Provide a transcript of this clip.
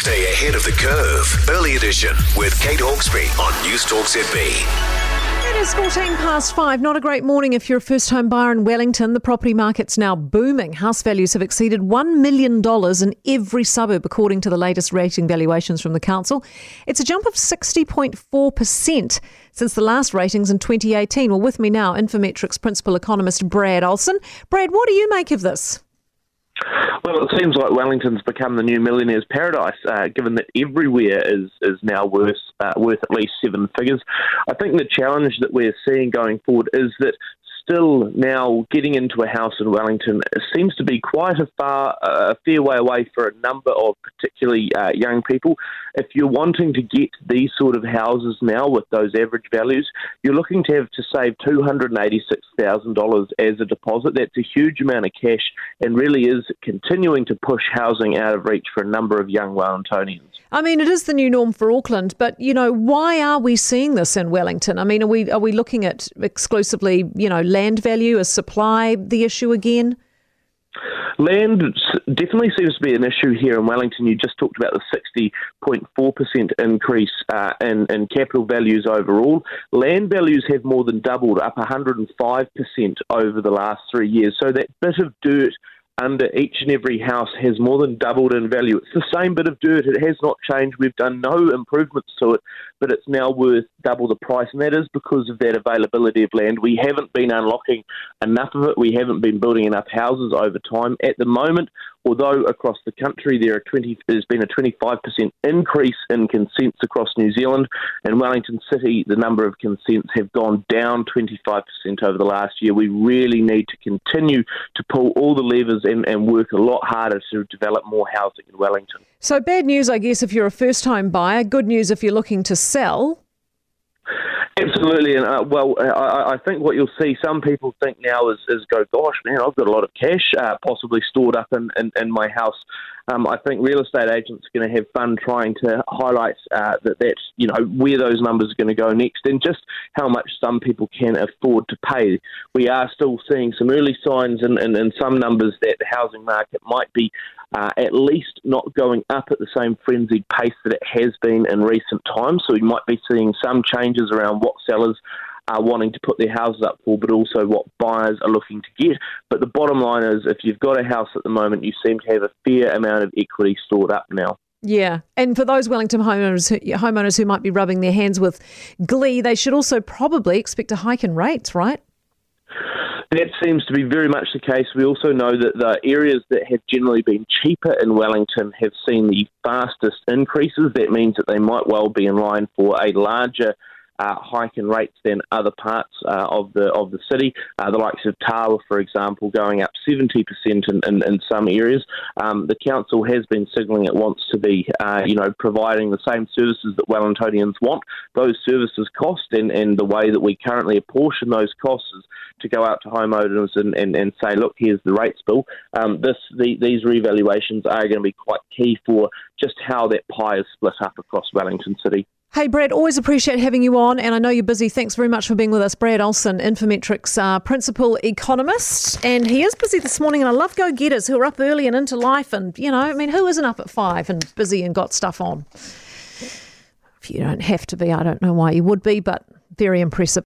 Stay ahead of the curve. Early edition with Kate Hawkesby on News Talk ZB. It is 14 past five. Not a great morning if you're a first home buyer in Wellington. The property market's now booming. House values have exceeded $1 million in every suburb, according to the latest rating valuations from the council. It's a jump of 60.4% since the last ratings in 2018. Well, with me now, Infometrics principal economist Brad Olson. Brad, what do you make of this? Well, it seems like Wellington's become the new millionaire's paradise, uh, given that everywhere is is now worth uh, worth at least seven figures. I think the challenge that we're seeing going forward is that still now getting into a house in Wellington seems to be quite a far, a fair way away for a number of particularly uh, young people. If you're wanting to get these sort of houses now with those average values, you're looking to have to save $286,000 as a deposit. That's a huge amount of cash and really is continuing to push housing out of reach for a number of young Wellingtonians. I mean, it is the new norm for Auckland, but you know, why are we seeing this in Wellington? I mean, are we are we looking at exclusively, you know, land value as supply the issue again? Land definitely seems to be an issue here in Wellington. You just talked about the 60.4% increase uh, in, in capital values overall. Land values have more than doubled, up 105% over the last three years. So that bit of dirt under each and every house has more than doubled in value. It's the same bit of dirt. It has not changed. We've done no improvements to it, but it's now worth double the price, and that is because of that availability of land. We haven't been unlocking enough of it. We haven't been building enough houses over time. At the moment, although across the country there are 20, there's been a 25% increase in consents across New Zealand. In Wellington City, the number of consents have gone down 25% over the last year. We really need to continue to pull all the levers and, and work a lot harder to develop more housing in Wellington. So, bad news, I guess, if you're a first time buyer, good news if you're looking to sell. Absolutely, and uh, well, I, I, think what you'll see, some people think now is, is go, gosh, man, I've got a lot of cash uh, possibly stored up in, in, in my house. Um, I think real estate agents are going to have fun trying to highlight uh, that that's you know where those numbers are going to go next, and just how much some people can afford to pay. We are still seeing some early signs in, in, in some numbers that the housing market might be uh, at least not going up at the same frenzied pace that it has been in recent times. So we might be seeing some changes around what sellers are wanting to put their houses up for, but also what buyers are looking to get. But the bottom line is, if you've got a house at the moment, you seem to have a fair amount of equity stored up now. Yeah, and for those Wellington homeowners, homeowners who might be rubbing their hands with glee, they should also probably expect a hike in rates, right? That seems to be very much the case. We also know that the areas that have generally been cheaper in Wellington have seen the fastest increases. That means that they might well be in line for a larger uh, hike in rates than other parts uh, of the of the city. Uh, the likes of Tawa, for example, going up 70% in, in, in some areas. Um, the council has been signalling it wants to be, uh, you know, providing the same services that Wellingtonians want. Those services cost, and, and the way that we currently apportion those costs is to go out to homeowners and, and, and say, look, here's the rates bill. Um, this the, these revaluations are going to be quite key for just how that pie is split up across Wellington City. Hey, Brad, always appreciate having you on, and I know you're busy. Thanks very much for being with us. Brad Olson, Infometrics uh, principal economist, and he is busy this morning, and I love go getters who are up early and into life, and, you know, I mean, who isn't up at five and busy and got stuff on? If you don't have to be, I don't know why you would be, but very impressive.